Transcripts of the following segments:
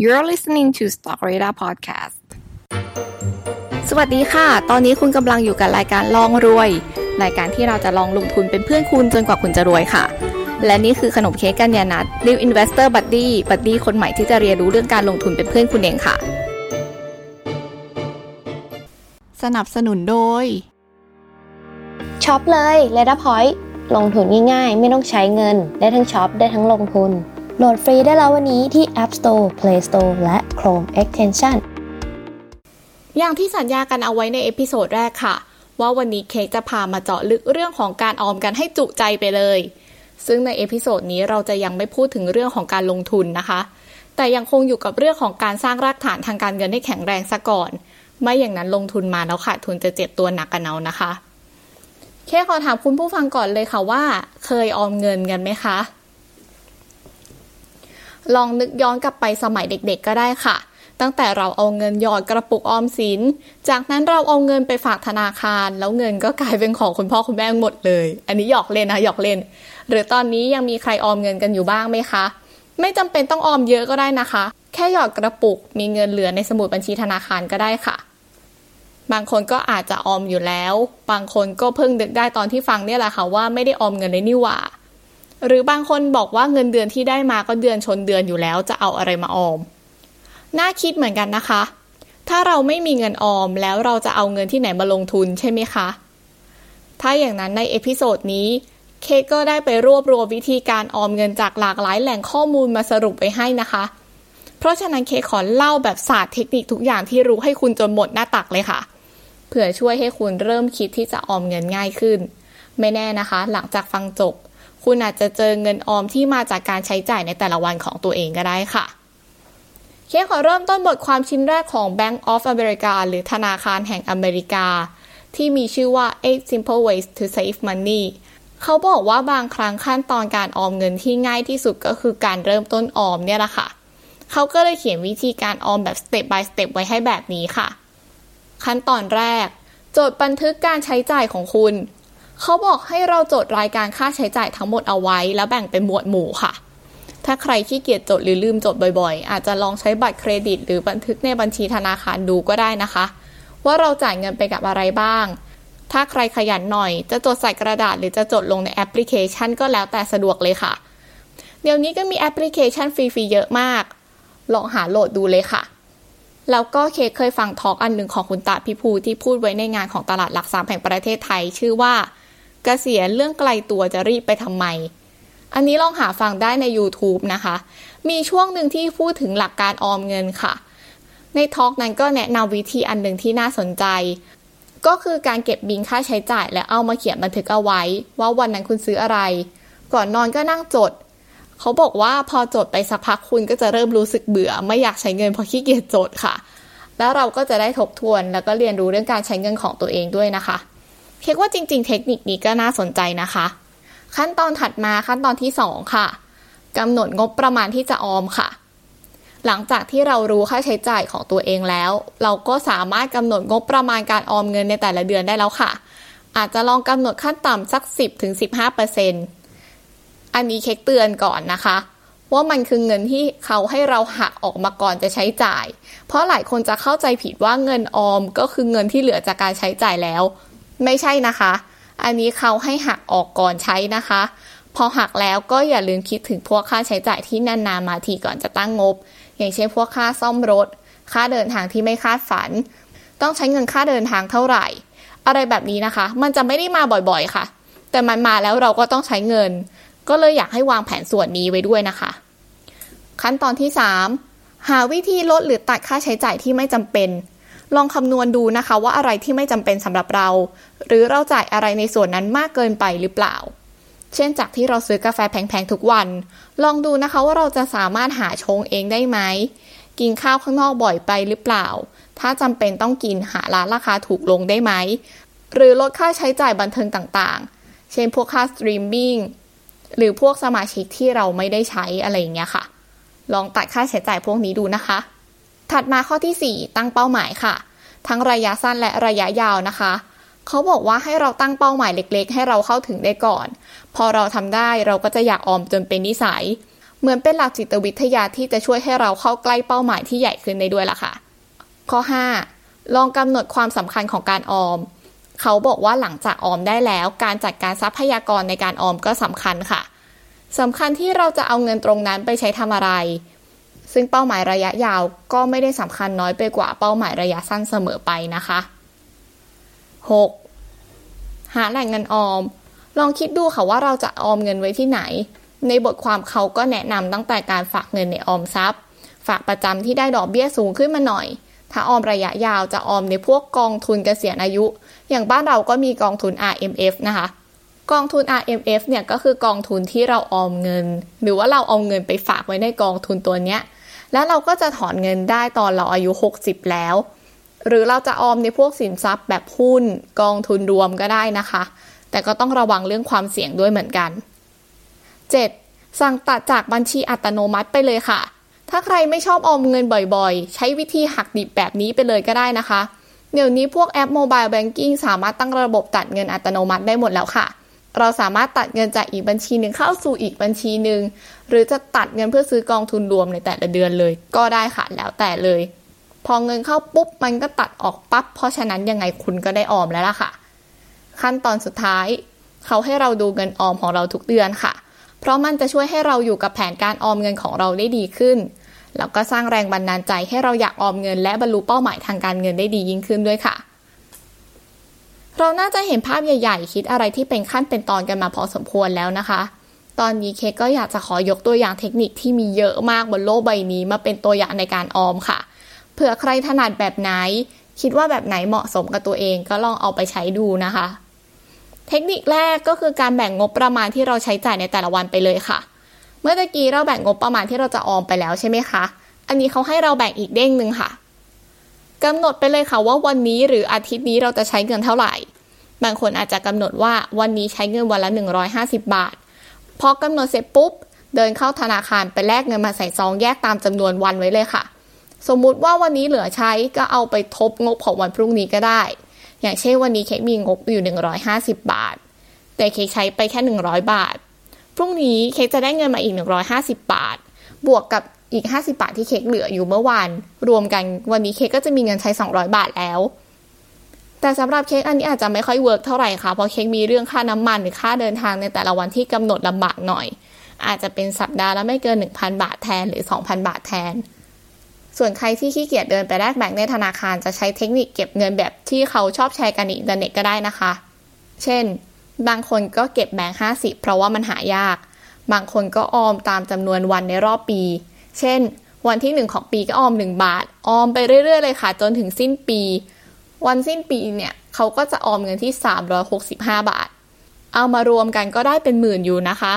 You're listening to Stock Radar Podcast สวัสดีค่ะ ตอนนี้คุณกำลังอยู่กับรายการลองรวย รายการที่เราจะลองลงทุนเป็นเพื่อนคุณจนกว่าคุณจะรวยค่ะ และนี่คือขนมเค้กกัญญานัท New Investor Buddy buddy คนใหม่ที่จะเรียนรู้เรื่องการลงทุนเป็นเพื่อนคุณเองค่ะ สนับสนุนโดยช็อปเลยเลด a Point ลงทุนง่ายๆ ไม่ต้องใช้เงิน ได้ทั้งช็อปได้ทั้งลงทุน โหลดฟรีได้แล้ววันนี้ที่ App Store, Play Store และ Chrome Extension อย่างที่สัญญากันเอาไว้ใน episode แรกค่ะ ว่าวันนี้เค้กจะพามาเจาะลึกเรื่องของการออมกันให้จุใจไปเลย ซึ่งใน episode นี้เราจะยังไม่พูดถึงเรื่องของการลงทุนนะคะ แต่ยังคงอยู่กับเรื่องของการสร้างรากฐานทางการเงินให้แข็งแรงซะก่อน ไม่อย่างนั้นลงทุนมาแล้วขาดทุนจะเจ็บตัวหนักกันเอานะคะเค้กขอถามคุณผู้ฟังก่อนเลยค่ะว่า เคยออมเงินกันไหมคะ ลองนึกย้อนกลับไปสมัยเด็กๆก็ได้ค่ะ ตั้งแต่เราเอาเงินหยอดกระปุกออมสิน จากนั้นเราเอาเงินไปฝากธนาคาร แล้วเงินก็กลายเป็นของคุณพ่อคุณแม่หมดเลย อันนี้หยอกเล่นนะหยอกเล่น หรือตอนนี้ยังมีใครออมเงินกันอยู่บ้างไหมคะ ไม่จำเป็นต้องออมเยอะก็ได้นะคะ แค่หยอดกระปุก มีเงินเหลือในสมุดบัญชีธนาคารก็ได้ค่ะ บางคนก็อาจจะออมอยู่แล้ว บางคนก็เพิ่งนึกได้ตอนที่ฟังเนี่ยแหละค่ะว่าไม่ได้ออมเงินเลยนี่หว่า หรือบางคนบอกว่าเงินเดือนที่ได้มาก็เดือนชนเดือนอยู่แล้วจะเอาอะไรมาออม น่าคิดเหมือนกันนะคะ ถ้าเราไม่มีเงินออมแล้วเราจะเอาเงินที่ไหนมาลงทุนใช่ไหมคะ ถ้าอย่างนั้นใน episode นี้เค้กก็ได้ไปรวบรวมวิธีการออมเงินจากหลากหลายแหล่งข้อมูลมาสรุปไปให้นะคะ เพราะฉะนั้นเค้กขอเล่าแบบศาสตร์เทคนิคทุกอย่างที่รู้ให้คุณจนหมดหน้าตักเลยค่ะเผื่อช่วยให้คุณเริ่มคิดที่จะออมเงินง่ายขึ้น ไม่แน่นะคะ หลังจากฟังจบ คุณอาจจะเจอเงินออมที่มาจากการใช้จ่ายในแต่ละวันของตัวเองก็ได้ค่ะเคขอเริ่มต้นบทความชิ้นแรกของ Bank of America หรือธนาคารแห่งอเมริกา ที่มีชื่อว่า Eight Simple Ways to Save Money เขาบอกว่าบางครั้งขั้นตอนการออมเงินที่ง่ายที่สุดก็คือการเริ่มต้นออมเนี่ยแหละค่ะ เขาก็เลยเขียนวิธีการออมแบบ step by step ไว้ให้แบบนี้ค่ะ ขั้นตอนแรก จดบันทึกการใช้จ่ายของคุณ เขาบอกให้เราจดรายการค่าใช้จ่ายทั้งหมดเอาไว้ แล้วแบ่งเป็นหมวดหมู่ค่ะ ถ้าใครขี้เกียจจดหรือลืมจดบ่อยๆ อาจจะลองใช้บัตรเครดิต หรือบันทึกในบัญชีธนาคารดูก็ได้นะคะ ว่าเราจ่ายเงินไปกับอะไรบ้าง ถ้าใครขยันหน่อย จะจดใส่กระดาษหรือจะจดลงในแอปพลิเคชันก็แล้วแต่สะดวกเลยค่ะ เดี๋ยวนี้ก็มีแอปพลิเคชันฟรีๆเยอะมาก ลองหาโหลดดูเลยค่ะแล้วก็เคเคยฟังทอล์กอันหนึ่งของคุณตาพิภูที่พูดไว้ในงานของตลาดหลักทรัพย์แห่งประเทศไทย ชื่อว่า เกษียณเรื่องไกลตัวจะรีบไปทำไม อันนี้ลองหาฟังได้ใน YouTube นะคะ มีช่วงหนึ่งที่พูดถึงหลักการออมเงินค่ะ ในทอล์กนั้นก็แนะนำวิธีอันหนึ่งที่น่าสนใจ ก็คือการเก็บบินค่าใช้จ่าย และเอามาเขียนบันทึกเอาไว้ ว่าวันนั้นคุณซื้ออะไร ก่อนนอนก็นั่งจด เขาบอกว่าพอจดไปสักพักคุณก็จะเริ่มรู้สึกเบื่อ ไม่อยากใช้เงินเพราะขี้เกียจจดค่ะ แล้วเราก็จะได้ทบทวนแล้วก็เรียนรู้เรื่องการใช้เงินของตัวเองด้วยนะคะ เค้กว่าจริง ๆ เทคนิคนี้ก็น่าสนใจนะคะ ขั้นตอนถัดมาขั้นตอนที่ 2 ค่ะกำหนดงบประมาณที่จะออมค่ะ หลังจากที่เรารู้ค่าใช้จ่ายของตัวเองแล้ว เราก็สามารถกำหนดงบประมาณการออมเงินในแต่ละเดือนได้แล้วค่ะ อาจจะลองกำหนดขั้นต่ำสัก 10-15%อันนี้เค้กเตือนก่อนนะคะ ว่ามันคือเงินที่เขาให้เราหักออกมาก่อนจะใช้จ่าย เพราะหลายคนจะเข้าใจผิดว่าเงินออมก็คือเงินที่เหลือจากการใช้จ่ายแล้ว ไม่ใช่นะคะ อันนี้เขาให้หักออกก่อนใช้นะคะ พอหักแล้วก็อย่าลืมคิดถึงพวกค่าใช้จ่ายที่นานๆมาทีก่อนจะตั้งงบ อย่างเช่นพวกค่าซ่อมรถ ค่าเดินทางที่ไม่คาดฝัน ต้องใช้เงินค่าเดินทางเท่าไหร่ อะไรแบบนี้นะคะ มันจะไม่ได้มาบ่อยๆค่ะ แต่มันมาแล้วเราก็ต้องใช้เงิน ก็เลยอยากให้วางแผนส่วนนี้ไว้ด้วยนะคะ ขั้นตอนที่ 3 หาวิธีลดหรือตัดค่าใช้จ่ายที่ไม่จำเป็น ลองคำนวณดูนะคะว่าอะไรที่ไม่จำเป็นสำหรับเรา หรือเราจ่ายอะไรในส่วนนั้นมากเกินไปหรือเปล่า เช่นจากที่เราซื้อกาแฟแพงๆทุกวัน ลองดูนะคะว่าเราจะสามารถหาชงเองได้ไหม กินข้าวข้างนอกบ่อยไปหรือเปล่า ถ้าจำเป็นต้องกินหาร้านราคาถูกลงได้ไหม หรือลดค่าใช้จ่ายบันเทิงต่างๆ เช่นพวกค่าสตรีมมิ่งหรือพวกสมาชิกที่เราไม่ได้ใช้อะไรอย่างเงี้ยค่ะ ลองตัดค่าใช้จ่ายพวกนี้ดูนะคะ ถัดมาข้อที่ 4 ตั้งเป้าหมายค่ะ ทั้งระยะสั้นและระยะยาวนะคะ เขาบอกว่าให้เราตั้งเป้าหมายเล็กๆ ให้เราเข้าถึงได้ก่อน พอเราทำได้เราก็จะอยากออมจนเป็นนิสัย เหมือนเป็นหลักจิตวิทยาที่จะช่วยให้เราเข้าใกล้เป้าหมายที่ใหญ่ขึ้นได้ด้วยล่ะค่ะ ข้อ 5. ลองกำหนดความสำคัญของการออม เขาบอกว่าหลังจากออมได้แล้ว การจัดการทรัพยากรในการออมก็สำคัญค่ะสำคัญที่เราจะเอาเงินตรงนั้นไปใช้ทำอะไร ซึ่งเป้าหมายระยะยาวก็ไม่ได้สำคัญน้อยไปกว่าเป้าหมายระยะสั้นเสมอไปนะคะ 6. หาแหล่งเงินออม ลองคิดดูค่ะว่าเราจะออมเงินไว้ที่ไหน ในบทความเขาก็แนะนำตั้งแต่การฝากเงินในออมทรัพย์ ฝากประจำที่ได้ดอกเบี้ยสูงขึ้นมาหน่อย ถ้าออมระยะยาวจะออมในพวกกองทุนเกษียณอายุ อย่างบ้านเราก็มีกองทุน RMF นะคะกองทุน RMF เนี่ยก็คือกองทุนที่เราออมเงิน หรือว่าเราเอาเงินไปฝากไว้ในกองทุนตัวเนี้ย แล้วเราก็จะถอนเงินได้ตอนเราอายุ 60 แล้ว หรือเราจะออมในพวกสินทรัพย์แบบหุ้นกองทุนรวมก็ได้นะคะ แต่ก็ต้องระวังเรื่องความเสี่ยงด้วยเหมือนกัน 7. สั่งตัดจากบัญชีอัตโนมัติไปเลยค่ะ ถ้าใครไม่ชอบออมเงินบ่อยๆ ใช้วิธีหักดิบแบบนี้ไปเลยก็ได้นะคะ เดี๋ยวนี้พวกแอปโมบายแบงกิ้งสามารถตั้งระบบตัดเงินอัตโนมัติได้หมดแล้วค่ะ เราสามารถตัดเงินจากอีกบัญชีหนึ่งเข้าสู่อีกบัญชีหนึ่งหรือจะตัดเงินเพื่อซื้อกองทุนรวมในแต่ละเดือนเลย ก็ได้ค่ะแล้วแต่เลย พอเงินเข้าปุ๊บมันก็ตัดออกปั๊บเพราะฉะนั้นยังไงคุณก็ได้ออมแล้วล่ะค่ะ ขั้นตอนสุดท้าย เขาให้เราดูเงินออมของเราทุกเดือนค่ะ เพราะมันจะช่วยให้เราอยู่กับแผนการออมเงินของเราได้ดีขึ้นแล้วก็สร้างแรงบันดาลใจให้เราอยากออมเงิน และบรรลุเป้าหมายทางการเงินได้ดียิ่งขึ้นด้วยค่ะ เราน่าจะเห็นภาพใหญ่ๆ คิดอะไรที่เป็นขั้นเป็นตอนกันมาพอสมควรแล้วนะคะ ตอนนี้เคก็อยากจะขอยกตัวอย่างเทคนิคที่มีเยอะมากบนโลกใบนี้มาเป็นตัวอย่างในการออมค่ะ เผื่อใครถนัดแบบไหน คิดว่าแบบไหนเหมาะสมกับตัวเองก็ลองเอาไปใช้ดูนะคะ เทคนิคแรกก็คือการแบ่งงบประมาณที่เราใช้จ่ายในแต่ละวันไปเลยค่ะ เมื่อตะกี้เราแบ่งงบประมาณที่เราจะออมไปแล้วใช่ไหมคะ อันนี้เขาให้เราแบ่งอีกเด้งหนึ่งค่ะกำหนดไปเลยค่ะว่าวันนี้หรืออาทิตย์นี้เราจะใช้เงินเท่าไหร่ บางคนอาจจะกำหนดว่าวันนี้ใช้เงินวันละ 150 บาท พอกำหนดเสร็จปุ๊บ เดินเข้าธนาคารไปแลกเงินมาใส่ซองแยกตามจำนวนวันไว้เลยค่ะ สมมุติว่าวันนี้เหลือใช้ก็เอาไปทบงบของวันพรุ่งนี้ก็ได้ อย่างเช่นวันนี้เค้กมีงบอยู่ 150 บาท แต่เค้กใช้ไปแค่ 100 บาท พรุ่งนี้เค้กจะได้เงินมาอีก 150 บาท บวกกับอีก 50 บาทที่เค้กเหลืออยู่เมื่อวาน รวมกันวันนี้เค้กก็จะมีเงินใช้ 200 บาทแล้ว แต่สำหรับเค้กอันนี้อาจจะไม่ค่อย work เท่าไหร่ค่ะ เพราะเค้กมีเรื่องค่าน้ำมันหรือค่าเดินทางในแต่ละวันที่กำหนดลำบากหน่อย อาจจะเป็นสัปดาห์ละไม่เกิน 1,000 บาทแทนหรือ 2,000 บาทแทน ส่วนใครที่ขี้เกียจเดินไปแลกแบงค์ในธนาคารจะใช้เทคนิคเก็บเงินแบบที่เขาชอบแชร์กันในอินเทอร์เน็ตก็ได้นะคะ เช่น บางคนก็เก็บแบงค์50 เพราะว่ามันหายาก บางคนก็ออมตามจำนวนวันในรอบปี เช่น วันที่ 1 ของปีก็ออม 1 บาท ออมไปเรื่อยๆเลยค่ะ จนถึงสิ้นปี วันสิ้นปีเนี่ยเขาก็จะออมเงินที่ 365 บาท เอามารวมกันก็ได้เป็นหมื่นอยู่นะคะ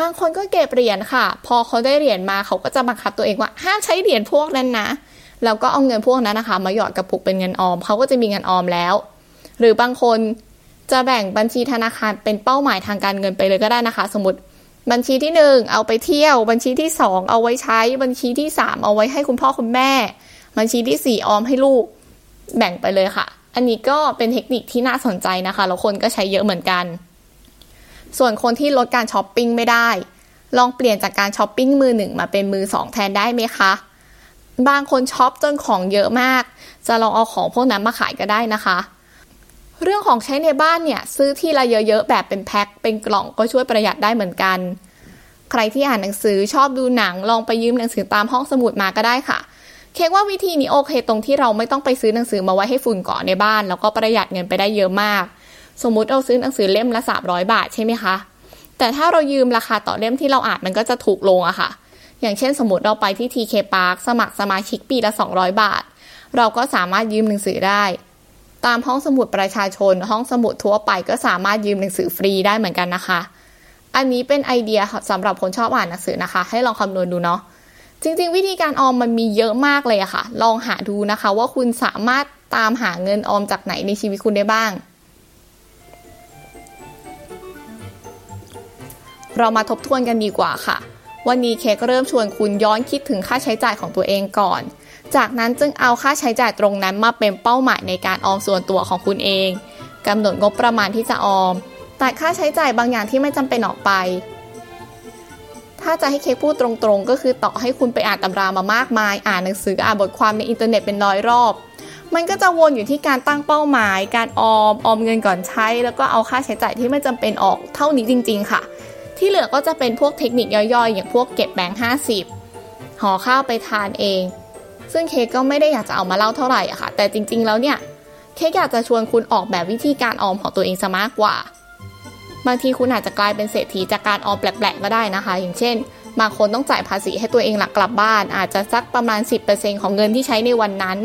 บางคนก็เก็บเหรียญค่ะ พอเขาได้เหรียญมาเขาก็จะบังคับตัวเองว่าห้ามใช้เหรียญพวกนั้นนะแล้วก็เอาเงินพวกนั้นนะคะ มาหยอดกระปุกเป็นเงินออมเขาก็จะมีเงินออมแล้ว หรือบางคนจะแบ่งบัญชีธนาคารเป็นเป้าหมายทางการเงินไปเลยก็ได้นะคะ สมมติบัญชีที่หนึ่งเอาไปเที่ยว บัญชีที่สองเอาไว้ใช้ บัญชีที่สามเอาไว้ให้คุณพ่อคุณแม่ บัญชีที่สี่ออมให้ลูก แบ่งไปเลยค่ะ อันนี้ก็เป็นเทคนิคที่น่าสนใจนะคะ แล้วคนก็ใช้เยอะเหมือนกัน ส่วนคนที่ลดการช้อปปิ้งไม่ได้ ลองเปลี่ยนจากการช้อปปิ้งมือหนึ่งมาเป็นมือสองแทนได้ไหมคะ บางคนช็อปจนของเยอะมาก จะลองเอาของพวกนั้นมาขายก็ได้นะคะ เรื่องของใช้ในบ้านเนี่ยซื้อที่ละเยอะๆแบบเป็นแพ็คเป็นกล่องก็ช่วยประหยัดได้เหมือนกัน ใครที่อ่านหนังสือชอบดูหนัง ลองไปยืมหนังสือตามห้องสมุดมาก็ได้ค่ะเค้กว่าวิธีนี้โอเคตรงที่เราไม่ต้องไปซื้อหนังสือมาไว้ให้ฝุ่นเกาะในบ้าน แล้วก็ประหยัดเงินไปได้เยอะมาก สมมุติเราซื้อหนังสือเล่มละ300 บาทใช่ไหมคะ แต่ถ้าเรายืมราคาต่อเล่มที่เราอ่านมันก็จะถูกลงอะค่ะ อย่างเช่น สมมติเราไปที่ TK Park สมัครสมาชิกปีละ 200 บาท เราก็สามารถยืมหนังสือได้ ตามห้องสมุดประชาชน ห้องสมุดทั่วไปก็สามารถยืมหนังสือฟรีได้เหมือนกันนะคะ อันนี้เป็นไอเดียสำหรับคนชอบอ่านหนังสือนะคะ ให้ลองคำนวณดูเนาะ จริงๆ วิธีการออมมันมีเยอะมากเลยอะค่ะ ลองหาดูนะคะ ว่าคุณสามารถตามหาเงินออมจากไหนในชีวิตคุณได้บ้าง เรามาทบทวนกันดีกว่าค่ะ วันนี้เค้กเริ่มชวนคุณย้อนคิดถึงค่าใช้จ่ายของตัวเองก่อน จากนั้นจึงเอาค่าใช้จ่ายตรงนั้นมาเป็นเป้าหมายในการออมส่วนตัวของคุณเองกำหนดงบประมาณที่จะออม ตัดค่าใช้จ่ายบางอย่างที่ไม่จำเป็นออกไป ถ้าจะให้เค้กพูดตรงๆ ก็คือต่อให้คุณไปอ่านตำรามามากมาย อ่านหนังสืออ่านบทความในอินเทอร์เน็ตเป็นร้อยรอบ มันก็จะวนอยู่ที่การตั้งเป้าหมาย การออมออมเงินก่อนใช้ แล้วก็เอาค่าใช้จ่ายที่ไม่จำเป็นออกเท่านี้จริง ๆ ค่ะ ที่เหลือก็จะเป็นพวกเทคนิคย่อยๆ อย่างพวกเก็บแบงค์ห้าสิบห่อข้าวไปทานเอง ซึ่งเค้กก็ไม่ได้อยากจะเอามาเล่าเท่าไหร่อะค่ะ แต่จริง ๆ แล้วเนี่ยเค้กอยากจะชวนคุณออกแบบวิธีการออมของตัวเองซะมากกว่า บางทีคุณอาจจะกลายเป็นเศรษฐีจากการออมแปลกๆก็ได้นะคะ อย่างเช่น บางคนต้องจ่ายภาษีให้ตัวเองหลักกลับบ้าน อาจจะสักประมาณ 10%ของเงินที่ใช้ในวันนั้น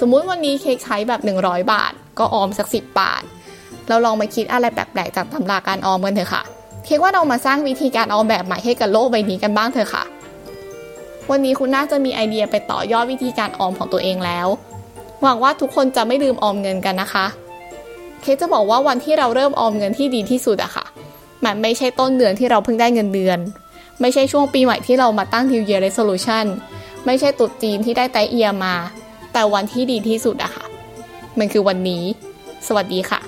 สมมุติวันนี้เค้กใช้แบบ 100 บาท ก็ออมสัก 10 บาท เราลองมาคิดอะไรแปลกๆ จากตำราการออมกันเถอะค่ะ เค้กว่าเรามาสร้างวิธีการออมแบบใหม่ให้กับโลกใบนี้กันบ้างเถอะค่ะ วันนี้คุณน่าจะมีไอเดียไปต่อยอดวิธีการออมของตัวเองแล้ว หวังว่าทุกคนจะไม่ลืมออมเงินกันนะคะ เคสจะบอกว่าวันที่เราเริ่มออมเงินที่ดีที่สุดอะค่ะ มันไม่ใช่ต้นเดือนที่เราเพิ่งได้เงินเดือน ไม่ใช่ช่วงปีใหม่ที่เรามาตั้ง New Year Resolution ไม่ใช่ตุดจีนที่ได้ไตเอียมา แต่วันที่ดีที่สุดอะค่ะ มันคือวันนี้ สวัสดีค่ะ